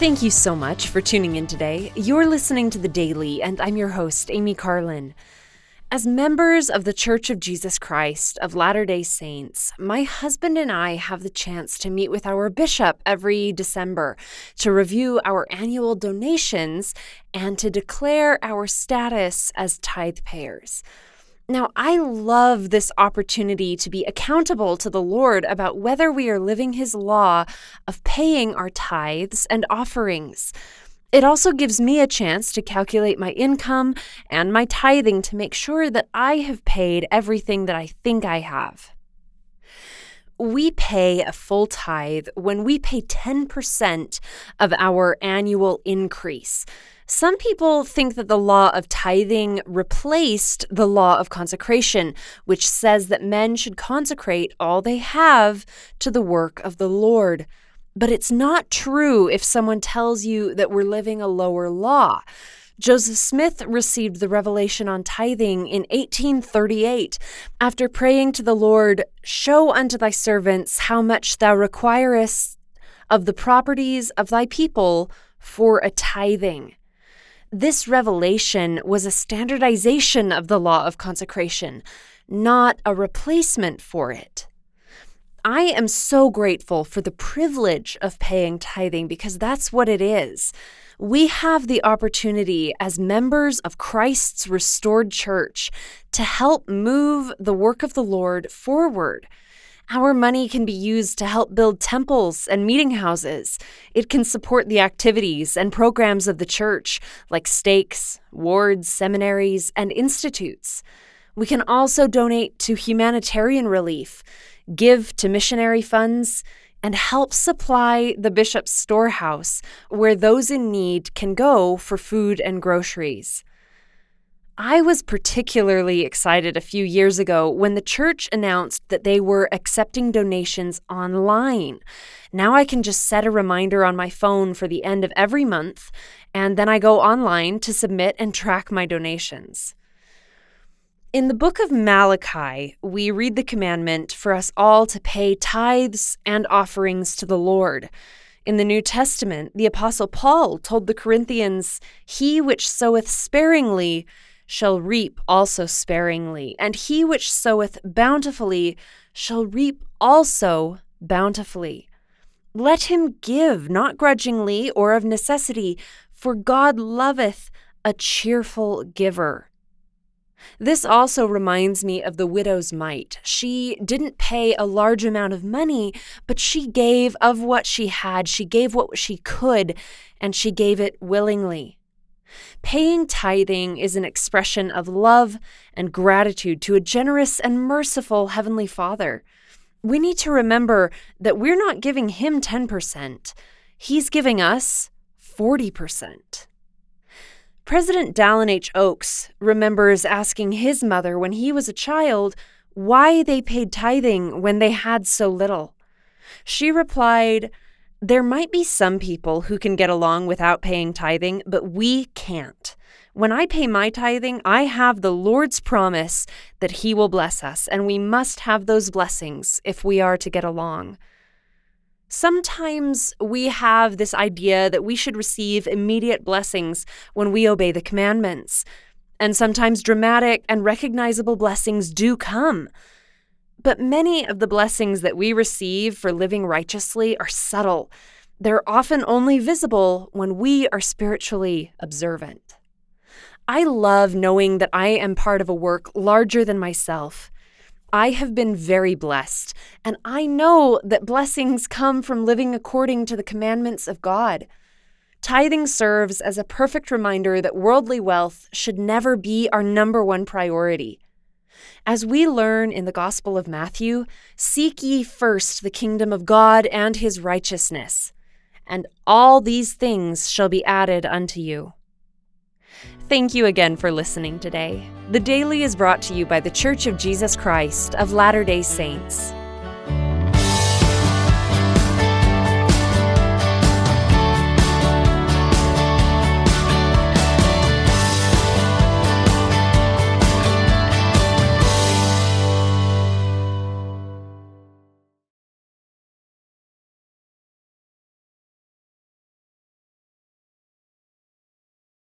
Thank you so much for tuning in today. You're listening to The Daily, and I'm your host, Amy Carlin. As members of the Church of Jesus Christ of Latter day Saints, my husband and I have the chance to meet with our bishop every December to review our annual donations and to declare our status as tithe payers. Now, I love this opportunity to be accountable to the Lord about whether we are living His law of paying our tithes and offerings. It also gives me a chance to calculate my income and my tithing to make sure that I have paid everything that I think I have. We pay a full tithe when we pay 10% of our annual increase. Some people think that the law of tithing replaced the law of consecration, which says that men should consecrate all they have to the work of the Lord. But it's not true if someone tells you that we're living a lower law. Joseph Smith received the revelation on tithing in 1838 after praying to the Lord, Show unto thy servants how much thou requirest of the properties of thy people for a tithing. This revelation was a standardization of the law of consecration, not a replacement for it. I am so grateful for the privilege of paying tithing because that's what it is. We have the opportunity as members of Christ's restored church to help move the work of the Lord forward. Our money can be used to help build temples and meeting houses. It can support the activities and programs of the church, like stakes, wards, seminaries, and institutes. We can also donate to humanitarian relief, give to missionary funds, and help supply the bishop's storehouse, where those in need can go for food and groceries. I was particularly excited a few years ago when the church announced that they were accepting donations online. Now I can just set a reminder on my phone for the end of every month, and then I go online to submit and track my donations. In the book of Malachi, we read the commandment for us all to pay tithes and offerings to the Lord. In the New Testament, the Apostle Paul told the Corinthians, He which soweth sparingly, shall reap also sparingly, and he which soweth bountifully shall reap also bountifully. Let him give, not grudgingly or of necessity, for God loveth a cheerful giver. This also reminds me of the widow's mite. She didn't pay a large amount of money, but she gave of what she had. She gave what she could, and she gave it willingly. Paying tithing is an expression of love and gratitude to a generous and merciful Heavenly Father. We need to remember that we're not giving Him 10%, He's giving us 40%. President Dallin H. Oaks remembers asking his mother when he was a child why they paid tithing when they had so little. She replied, there might be some people who can get along without paying tithing, but we can't. When I pay my tithing, I have the Lord's promise that He will bless us, and we must have those blessings if we are to get along. Sometimes we have this idea that we should receive immediate blessings when we obey the commandments. And sometimes dramatic and recognizable blessings do come. But many of the blessings that we receive for living righteously are subtle. They're often only visible when we are spiritually observant. I love knowing that I am part of a work larger than myself. I have been very blessed, and I know that blessings come from living according to the commandments of God. Tithing serves as a perfect reminder that worldly wealth should never be our number one priority. As we learn in the Gospel of Matthew, seek ye first the kingdom of God and his righteousness, and all these things shall be added unto you. Thank you again for listening today. The Daily is brought to you by The Church of Jesus Christ of Latter day Saints.